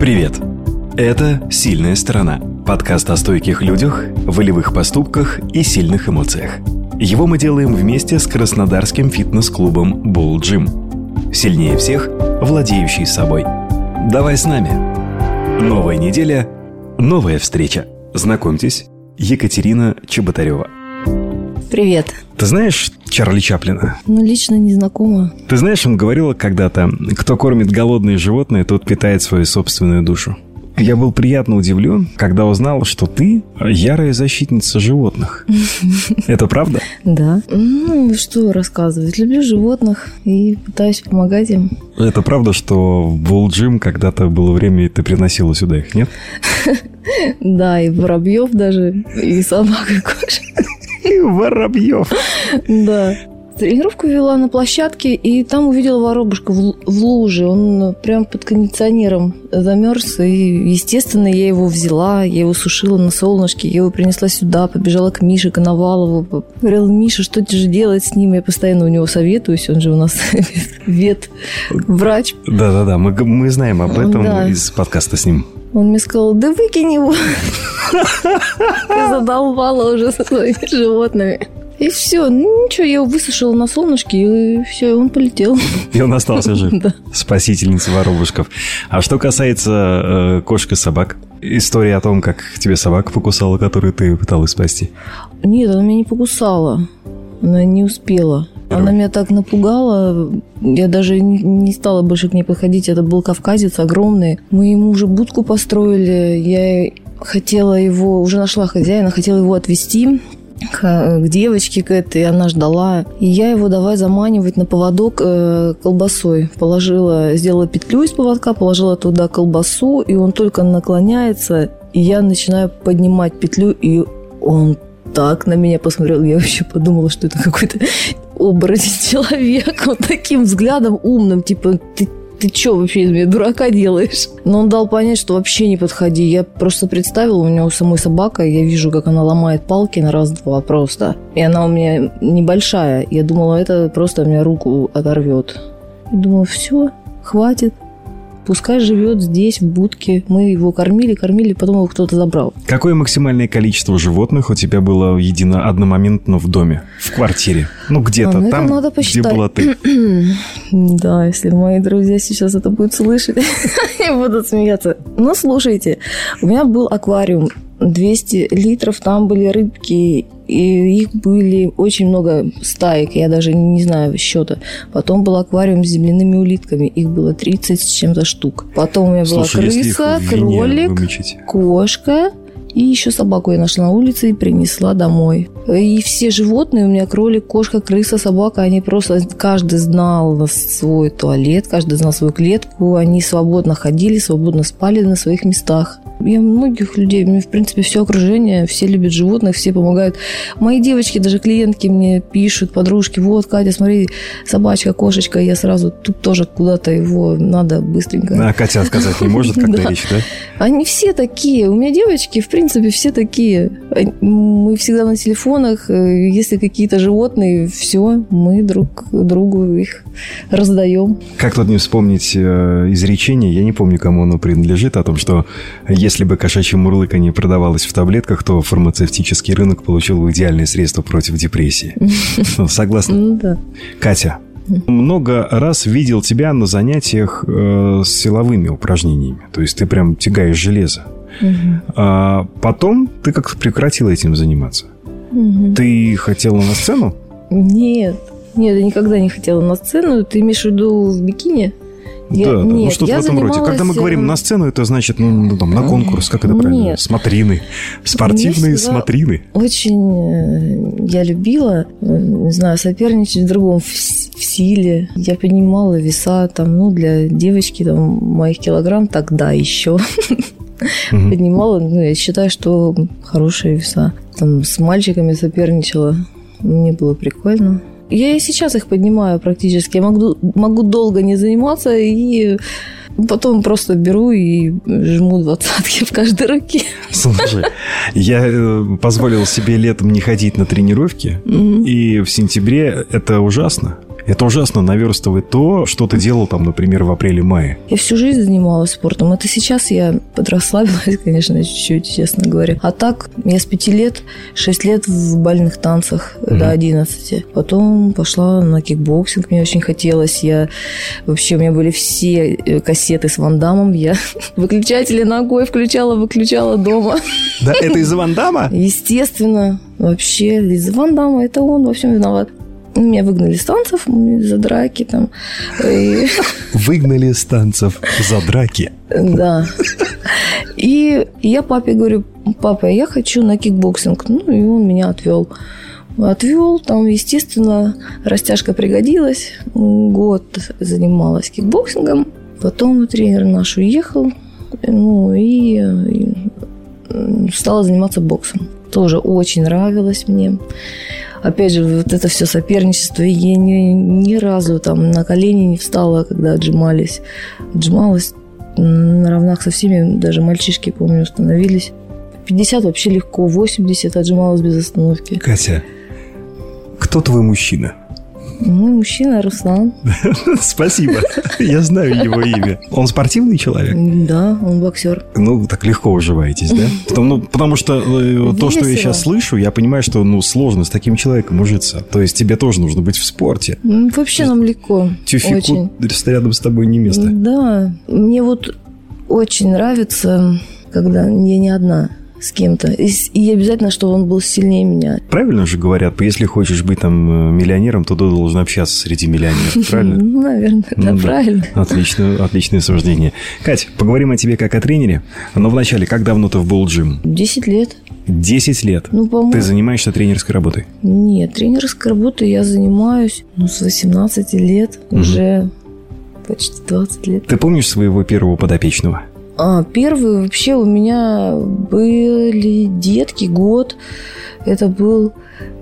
Привет! Это «Сильная сторона» – подкаст о стойких людях, волевых поступках и сильных эмоциях. Его мы делаем вместе с краснодарским фитнес-клубом Bull Gym. Сильнее всех, владеющий собой. Давай с нами. Новая неделя, новая встреча. Знакомьтесь, Екатерина Чеботарева. Привет. Ты знаешь Чарли Чаплина? Ну, лично не знакома. Ты знаешь, он говорил когда-то, кто кормит голодные животные, тот питает свою собственную душу. Я был приятно удивлен, когда узнал, что ты ярая защитница животных. Это правда? Да. Ну, что рассказывать. Люблю животных и пытаюсь помогать им. Это правда, что в Волджим когда-то было время, и ты приносила сюда их, нет? Да, и воробьев даже, и собак, и кошек. Воробьев. Да. Тренировку вела на площадке, и там увидела воробушка в, в луже. Он прям под кондиционером замерз, и, естественно, я его взяла, я его сушила на солнышке, я его принесла сюда, побежала к Мише Коновалову. Говорила, Миша, что тебе же делать с ним? Я постоянно у него советуюсь, он же у нас вет врач. Да-да-да, мы, мы знаем об этом да. из подкаста с ним. Он мне сказал, да выкинь его. Ты задолбала уже со своими животными. И все, ну ничего, я его высушила на солнышке, и все, и он полетел. И он остался жив. Да. Спасительница воробушков. А что касается э, кошек и собак, история о том, как тебе собака покусала, которую ты пыталась спасти? Нет, она меня не покусала. Она не успела. Герой. Она меня так напугала, я даже не стала больше к ней подходить. Это был кавказец огромный. Мы ему уже будку построили. Я хотела его, уже нашла хозяина, хотела его отвезти к, к девочке к этой, она ждала. И я его давай заманивать на поводок э, колбасой. Положила, сделала петлю из поводка, положила туда колбасу, и он только наклоняется, и я начинаю поднимать петлю, и он так на меня посмотрел, я вообще подумала, что это какой-то оборотень человек. Вот таким взглядом умным, типа, ты ты что вообще из меня дурака делаешь? Но он дал понять, что вообще не подходи. Я просто представила, у него самой собака, я вижу, как она ломает палки на раз-два просто. И она у меня небольшая. Я думала, это просто у меня руку оторвет. И думала, все, хватит. Пускай живет здесь, в будке. Мы его кормили, кормили, потом его кто-то забрал. Какое максимальное количество животных у тебя было едино одномоментно в доме, в квартире? Ну, где-то а, ну, там, надо где была ты. да, если мои друзья сейчас это будут слышать, они будут смеяться. Ну, слушайте, у меня был аквариум 200 литров, там были рыбки, и их были очень много стаек, я даже не знаю счета. Потом был аквариум с земляными улитками, их было 30 с чем-то штук. Потом у меня была Слушай, крыса, кролик, кошка, и еще собаку я нашла на улице и принесла домой. И все животные, у меня кролик, кошка, крыса, собака, они просто, каждый знал свой туалет, каждый знал свою клетку, они свободно ходили, свободно спали на своих местах. Я многих людей, мне, в принципе, все окружение, все любят животных, все помогают. Мои девочки, даже клиентки мне пишут, подружки, вот, Катя, смотри, собачка, кошечка, я сразу тут тоже куда-то его надо быстренько. А Катя отказать не может, когда речь, да? Они все такие. У меня девочки, в принципе, все такие. Мы всегда на телефонах. Э, если какие-то животные, все, мы друг другу их раздаем. Как тут не вспомнить э, изречение, я не помню, кому оно принадлежит, о том, что если бы кошачье мурлыканье продавалось в таблетках, то фармацевтический рынок получил бы идеальное средство против депрессии. Ну, согласна? Ну. Катя, много раз видел тебя на занятиях э, с силовыми упражнениями. То есть ты прям тягаешь железо. Угу. А потом ты как прекратила этим заниматься. Угу. Ты хотела на сцену? Нет. Нет, я никогда не хотела на сцену. Ты имеешь в виду в бикини? Я, да, нет, ну что-то в этом роде. Когда мы говорим на сцену, это значит ну, ну там, на конкурс, как это правильно? Нет. Смотрины. Спортивные смотрины. Очень э, я любила, э, не знаю, соперничать в другом, в, в силе. Я поднимала веса, там, ну, для девочки, там, моих килограмм тогда еще. Поднимала, ну, я считаю, что хорошие веса. Там с мальчиками соперничала. Мне было прикольно. Я и сейчас их поднимаю практически. Я могу, могу долго не заниматься и потом просто беру и жму двадцатки в каждой руке. Слушай, я э, позволил себе летом не ходить на тренировки, mm-hmm. и в сентябре это ужасно. Это ужасно наверстывает то, что ты делал там, например, в апреле-мае. Я всю жизнь занималась спортом. Это сейчас я подрасслабилась, конечно, чуть-чуть, честно говоря. А так, я с пяти лет, шесть лет в бальных танцах угу. до 11. Потом пошла на кикбоксинг, мне очень хотелось. Я вообще, у меня были все э, кассеты с Ван Дамом. Я выключатели ногой включала, выключала дома. Да, это из-за Ван Дамма? Естественно. Вообще, из-за Ван Дамма. Это он во всем виноват. Меня выгнали с танцев за драки там. И... Выгнали с танцев за драки? Да. И я папе говорю, папа, я хочу на кикбоксинг. Ну, и он меня отвел. Отвел, там, естественно, растяжка пригодилась. Год занималась кикбоксингом. Потом тренер наш уехал. Ну, и, и стала заниматься боксом. Тоже очень нравилось мне опять же, вот это все соперничество, и я ни, ни разу там на колени не встала, когда отжимались. Отжималась на равнах со всеми, даже мальчишки, помню, становились. 50 вообще легко, 80 отжималась без остановки. Катя, кто твой мужчина? Ну, мужчина Руслан. Спасибо. Я знаю его имя. Он спортивный человек? Да, он боксер. Ну, так легко уживаетесь, да? Потому, ну, потому что Весело. то, что я сейчас слышу, я понимаю, что ну, сложно с таким человеком ужиться. То есть тебе тоже нужно быть в спорте. Ну, вообще нам легко. Тюфику рядом с тобой не место. Да. Мне вот очень нравится, когда я не одна с кем-то. И, и обязательно, чтобы он был сильнее меня. Правильно же говорят, если хочешь быть там э, миллионером, то ты должен общаться среди миллионеров, правильно? Ну, наверное, да, правильно. Отлично, отличное суждение. Кать, поговорим о тебе как о тренере. Но вначале, как давно ты в Булджим? Десять лет. Десять лет? Ну, по-моему... Ты занимаешься тренерской работой? Нет, тренерской работой я занимаюсь ну, с 18 лет, уже почти 20 лет. Ты помнишь своего первого подопечного? А, первый вообще у меня были детки, год. Это был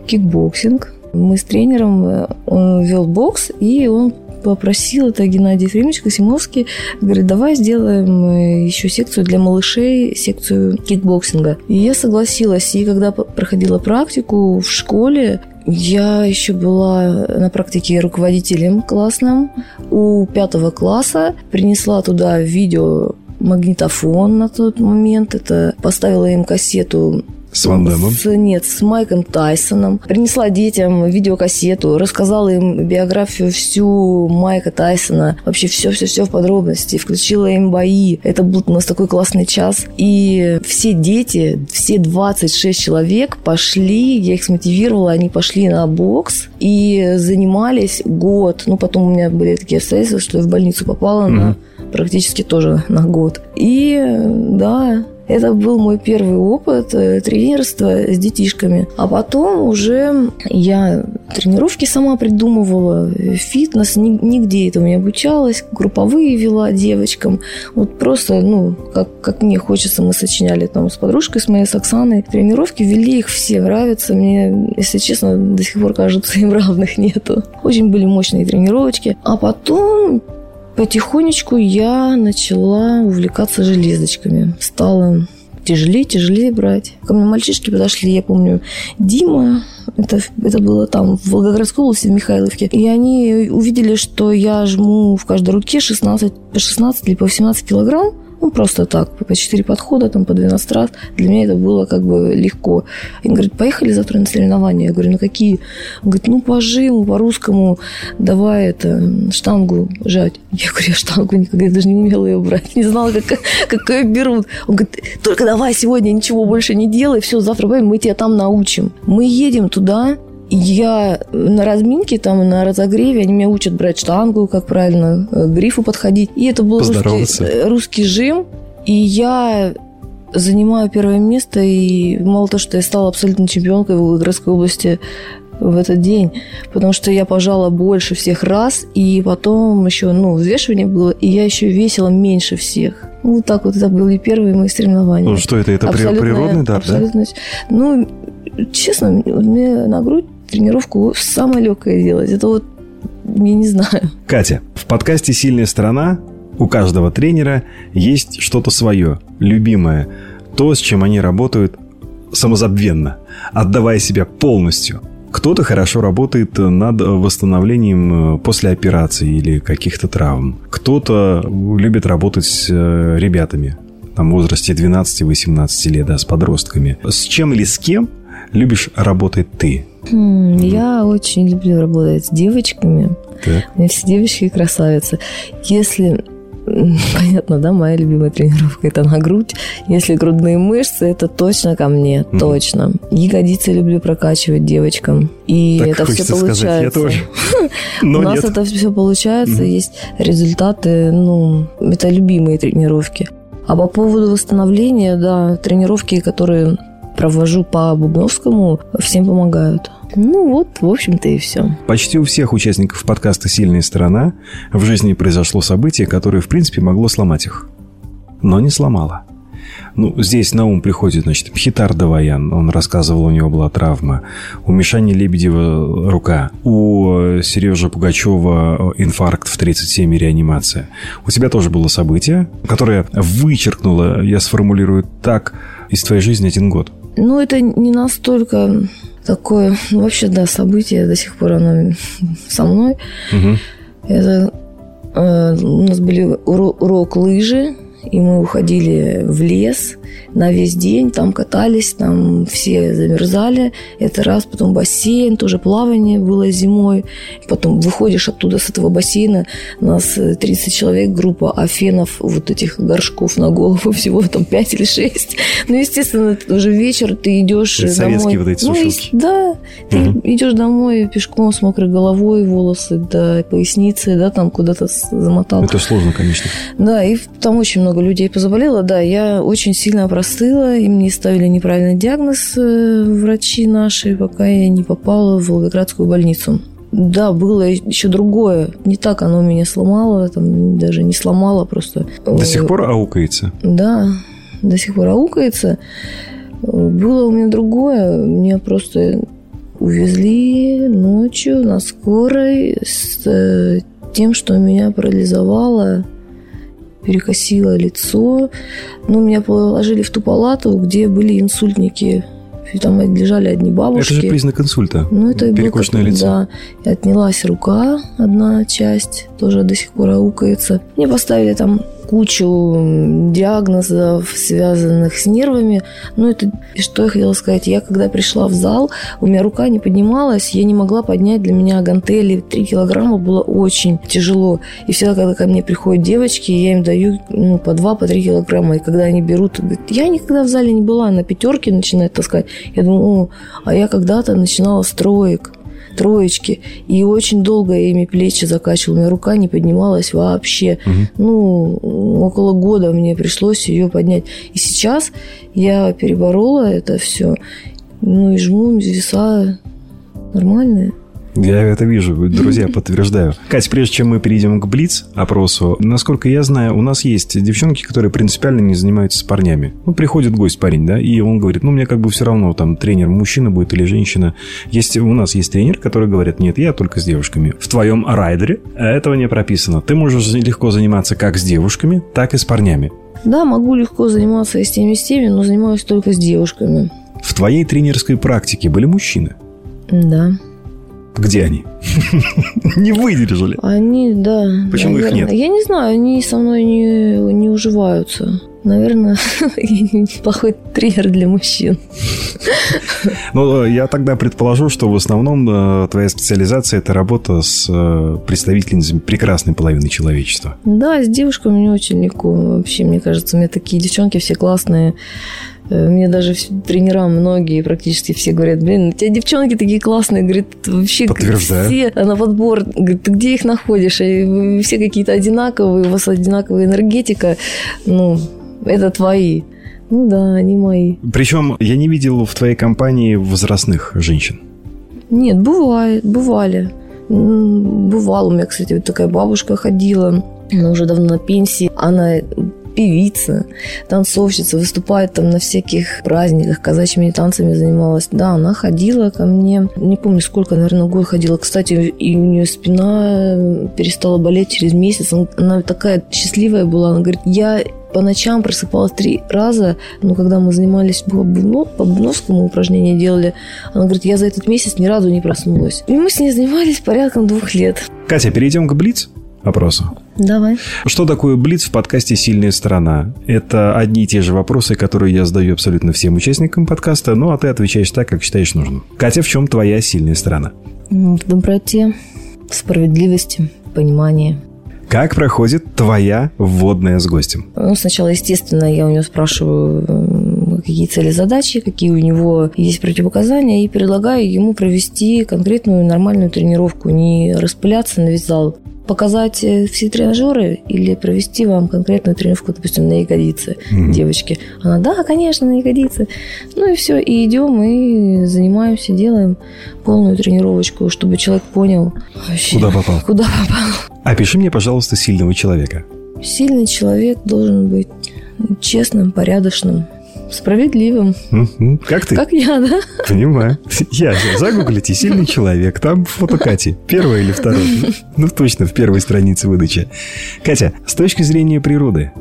кикбоксинг. Мы с тренером, э, он вел бокс, и он попросил, это Геннадий Ефремович Косимовский, говорит, давай сделаем э, еще секцию для малышей, секцию кикбоксинга. И я согласилась, и когда проходила практику в школе, я еще была на практике руководителем классным у пятого класса, принесла туда видео магнитофон на тот момент. Это поставила им кассету с Ван Дэмом? С, нет, с Майком Тайсоном. Принесла детям видеокассету, рассказала им биографию всю Майка Тайсона, вообще все-все-все в подробности, включила им бои. Это был у нас такой классный час. И все дети, все 26 человек пошли, я их смотивировала, они пошли на бокс и занимались год. Ну, потом у меня были такие обстоятельства, что я в больницу попала угу. на практически тоже на год. И да, это был мой первый опыт э, тренерства с детишками. А потом уже я тренировки сама придумывала, фитнес, нигде этому не обучалась, групповые вела девочкам. Вот просто, ну, как, как мне хочется, мы сочиняли там с подружкой, с моей, с Оксаной. Тренировки вели их все, нравятся. Мне, если честно, до сих пор кажется, им равных нету. Очень были мощные тренировочки. А потом потихонечку я начала увлекаться железочками. Стала тяжелее, тяжелее брать. Ко мне мальчишки подошли, я помню, Дима, это, это было там, в Волгоградской области, в Михайловке. И они увидели, что я жму в каждой руке 16, по 16 или по 18 килограмм. Ну, просто так, по 4 подхода, там, по 12 раз. Для меня это было как бы легко. Они говорят, поехали завтра на соревнования. Я говорю, ну какие? Он говорит, ну по жиму, по-русскому, давай это, штангу жать. Я говорю, я штангу никогда я даже не умела ее брать. Не знала, как, как ее берут. Он говорит, только давай сегодня ничего больше не делай, все, завтра поедем, мы тебя там научим. Мы едем туда, я на разминке, там, на разогреве, они меня учат брать штангу, как правильно к грифу подходить. И это был русский, э, русский жим. И я занимаю первое место, и мало того, что я стала абсолютно чемпионкой в Волгоградской области в этот день, потому что я пожала больше всех раз, и потом еще, ну, взвешивание было, и я еще весила меньше всех. Ну, вот так вот это были первые мои соревнования. Ну, что это? Это абсолютно, природный дар, да? Ну, честно, мне на грудь тренировку самое легкое делать. Это вот я не знаю. Катя, в подкасте «Сильная сторона» у каждого тренера есть что-то свое, любимое, то, с чем они работают самозабвенно, отдавая себя полностью. Кто-то хорошо работает над восстановлением после операции или каких-то травм. Кто-то любит работать с ребятами там, в возрасте 12-18 лет, да, с подростками. С чем или с кем любишь работать ты? Я очень люблю работать с девочками. Так. У меня все девочки красавицы. Если понятно, да, моя любимая тренировка это на грудь. Если грудные мышцы, это точно ко мне, mm. точно. Ягодицы люблю прокачивать девочкам. И так это все получается. Сказать, я тоже. Но У нас это все получается, есть результаты, ну, это любимые тренировки. А по поводу восстановления, да, тренировки, которые провожу по Бубновскому, всем помогают. Ну вот, в общем-то и все. Почти у всех участников подкаста «Сильная сторона» в жизни произошло событие, которое, в принципе, могло сломать их. Но не сломало. Ну, здесь на ум приходит, значит, Пхитар Даваян, он рассказывал, у него была травма. У Мишани Лебедева рука. У Сережи Пугачева инфаркт в 37 и реанимация. У тебя тоже было событие, которое вычеркнуло, я сформулирую так, из твоей жизни один год. Ну, это не настолько такое, ну, вообще, да, событие, до сих пор оно со мной. Угу. Это э, у нас были урок, урок лыжи, и мы уходили в лес на весь день, там катались, там все замерзали. Это раз, потом бассейн, тоже плавание было зимой. Потом выходишь оттуда с этого бассейна, нас 30 человек, группа, а фенов, вот этих горшков на голову всего там 5 или 6. Ну, естественно, это уже вечер, ты идешь это домой. Советские вот эти ну, сушилки. Да, ты угу. идешь домой пешком с мокрой головой, волосы до поясницы, да, там куда-то замотал. Это сложно, конечно. Да, и там очень много людей позаболело, да, я очень сильно простыла, и мне ставили неправильный диагноз э, врачи наши, пока я не попала в Волгоградскую больницу. Да, было еще другое. Не так оно меня сломало, там даже не сломало, просто... До сих пор аукается? Да, до сих пор аукается. Было у меня другое. Меня просто увезли ночью на скорой с э, тем, что меня парализовало перекосило лицо. Ну, меня положили в ту палату, где были инсультники. И там лежали одни бабушки. Это же признак инсульта. Ну, это Перекошенное было, лицо. Да. И отнялась рука, одна часть, тоже до сих пор аукается. Мне поставили там кучу диагнозов, связанных с нервами. Ну, это что я хотела сказать. Я, когда пришла в зал, у меня рука не поднималась, я не могла поднять для меня гантели. Три килограмма было очень тяжело. И всегда, когда ко мне приходят девочки, я им даю ну, по два, по три килограмма. И когда они берут, говорят, я никогда в зале не была, на пятерке начинает таскать. Я думаю, о, а я когда-то начинала с троек троечки, и очень долго я ими плечи закачивала, у меня рука не поднималась вообще. Угу. Ну, около года мне пришлось ее поднять. И сейчас я переборола это все, ну и жму веса нормальные. Я это вижу, друзья, подтверждаю. Кать, прежде чем мы перейдем к Блиц-опросу, насколько я знаю, у нас есть девчонки, которые принципиально не занимаются с парнями. Ну, приходит гость парень, да, и он говорит, ну, мне как бы все равно, там, тренер мужчина будет или женщина. Есть, у нас есть тренер, который говорит, нет, я только с девушками. В твоем райдере этого не прописано. Ты можешь легко заниматься как с девушками, так и с парнями. Да, могу легко заниматься и с теми, и с теми, но занимаюсь только с девушками. В твоей тренерской практике были мужчины? Да. Где они? Не выдержали. Они, да. Почему их нет? Я не знаю, они со мной не, не уживаются. Наверное, я неплохой тренер для мужчин. Ну, я тогда предположу, что в основном э, твоя специализация – это работа с э, представительницами прекрасной половины человечества. Да, с девушками мне очень легко. Вообще, мне кажется, у меня такие девчонки все классные. Э, мне даже тренера многие, практически все говорят, блин, у тебя девчонки такие классные, говорит, вообще все на подбор, говорит, ты где их находишь? И все какие-то одинаковые, у вас одинаковая энергетика, ну, это твои. Ну да, они мои. Причем я не видел в твоей компании возрастных женщин. Нет, бывает, бывали. Бывало у меня, кстати, вот такая бабушка ходила, она уже давно на пенсии. Она певица, танцовщица, выступает там на всяких праздниках, казачьими танцами занималась. Да, она ходила ко мне, не помню сколько, наверное, год ходила. Кстати, и у нее спина перестала болеть через месяц. Она такая счастливая была. Она говорит, я по ночам просыпалась три раза, но когда мы занимались по, по бубновскому упражнению делали, она говорит, я за этот месяц ни разу не проснулась. И мы с ней занимались порядком двух лет. Катя, перейдем к Блиц опросу. Давай. Что такое Блиц в подкасте «Сильная сторона»? Это одни и те же вопросы, которые я задаю абсолютно всем участникам подкаста, ну а ты отвечаешь так, как считаешь нужным. Катя, в чем твоя сильная сторона? В доброте, в справедливости, понимании. Как проходит твоя вводная с гостем? Ну, сначала, естественно, я у него спрашиваю, какие цели задачи, какие у него есть противопоказания, и предлагаю ему провести конкретную нормальную тренировку, не распыляться на весь зал показать э, все тренажеры или провести вам конкретную тренировку, допустим, на ягодицы mm-hmm. девочки. Она, да, конечно, на ягодицы. Ну и все, и идем, и занимаемся, делаем полную тренировочку, чтобы человек понял вообще, куда попал. Куда попал. Опиши мне, пожалуйста, сильного человека. Сильный человек должен быть честным, порядочным, справедливым. Угу. Как ты? Как я, да? Понимаю. Я загуглите «Сильный человек». Там фото Кати. Первая или вторая? Ну, точно, в первой странице выдачи. Катя, с точки зрения природы,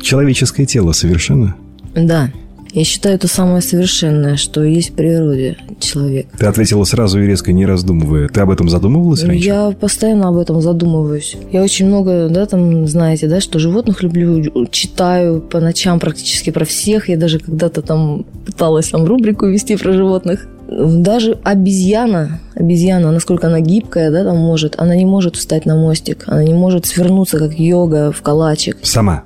человеческое тело совершенно? Да. Я считаю, это самое совершенное, что есть в природе человек. Ты ответила сразу и резко, не раздумывая. Ты об этом задумывалась ну, раньше? Я постоянно об этом задумываюсь. Я очень много, да, там, знаете, да, что животных люблю, читаю по ночам практически про всех. Я даже когда-то там пыталась там рубрику вести про животных. Даже обезьяна, обезьяна, насколько она гибкая, да, там может, она не может встать на мостик, она не может свернуться, как йога, в калачик. Сама?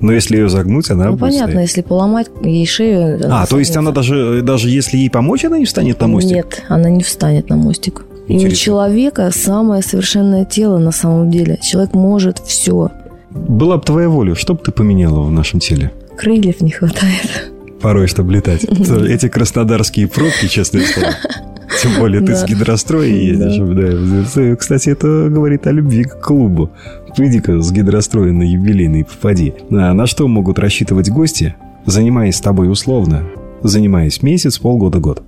Но если ее загнуть, она Ну, понятно, стоять. если поломать ей шею... А, то есть она даже, даже если ей помочь, она не встанет на мостик? Нет, она не встанет на мостик. Интересно. И у человека самое совершенное тело на самом деле. Человек может все. Была бы твоя воля, что бы ты поменяла в нашем теле? Крыльев не хватает. Порой, чтобы летать. Эти краснодарские пробки, честное слово. Тем более ты с гидростроя едешь. Да. Кстати, это говорит о любви к клубу. Иди-ка с гидростроя на юбилейный попади. А на что могут рассчитывать гости, занимаясь с тобой условно? Занимаясь месяц, полгода, год.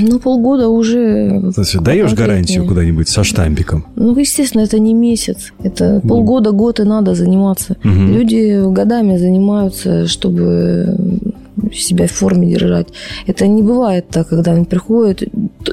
Ну, полгода уже... То есть, даешь гарантию куда-нибудь со штампиком? Ну, естественно, это не месяц. Это ну. полгода, год и надо заниматься. Угу. Люди годами занимаются, чтобы себя в форме держать. Это не бывает так, когда они приходят,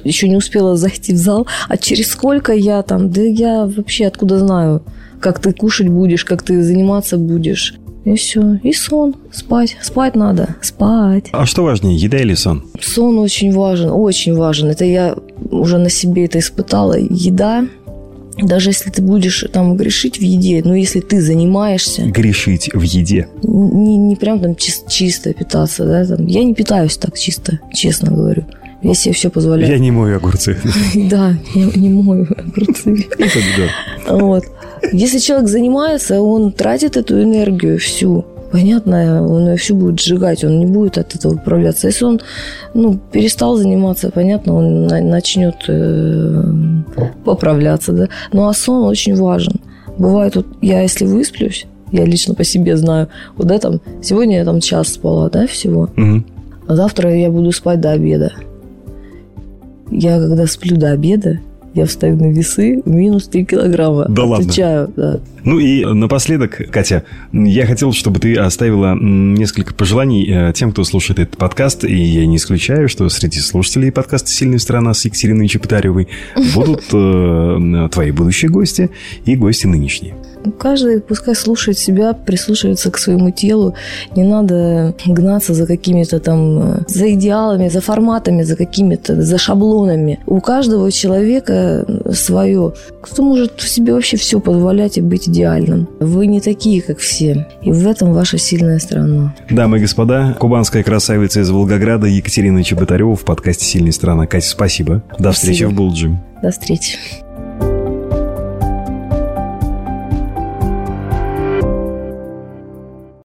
еще не успела зайти в зал, а через сколько я там, да я вообще откуда знаю, как ты кушать будешь, как ты заниматься будешь. И все. И сон. Спать. Спать надо. Спать. А что важнее, еда или сон? Сон очень важен. Очень важен. Это я уже на себе это испытала. Еда даже если ты будешь там грешить в еде, но если ты занимаешься... Грешить в еде? Не, не прям там чис- чисто питаться, да, там. Я не питаюсь так чисто, честно говорю. Я себе все позволяю. Я не мою огурцы. Да, я не мою огурцы. Вот. Если человек занимается, он тратит эту энергию всю понятно, он ее всю будет сжигать, он не будет от этого управляться. Если он ну, перестал заниматься, понятно, он начнет э, поправляться. Да? Ну а сон очень важен. Бывает, вот я если высплюсь, я лично по себе знаю, вот да, там, сегодня я там час спала, да, всего, угу. а завтра я буду спать до обеда. Я когда сплю до обеда, я встаю на весы минус 3 килограмма. Да Отвечаю, ладно? да. Ну и напоследок, Катя, я хотел, чтобы ты оставила несколько пожеланий э, тем, кто слушает этот подкаст, и я не исключаю, что среди слушателей подкаста «Сильная страна» с Екатериной Чептаревой будут э, твои будущие гости и гости нынешние. Каждый пускай слушает себя, прислушивается к своему телу. Не надо гнаться за какими-то там, э, за идеалами, за форматами, за какими-то, за шаблонами. У каждого человека свое. Кто может себе вообще все позволять и быть идеальным? Вы не такие, как все. И в этом ваша сильная сторона. Дамы и господа, кубанская красавица из Волгограда Екатерина Чеботарева в подкасте «Сильная страна». Катя, спасибо. До спасибо. встречи в Булджим. До встречи.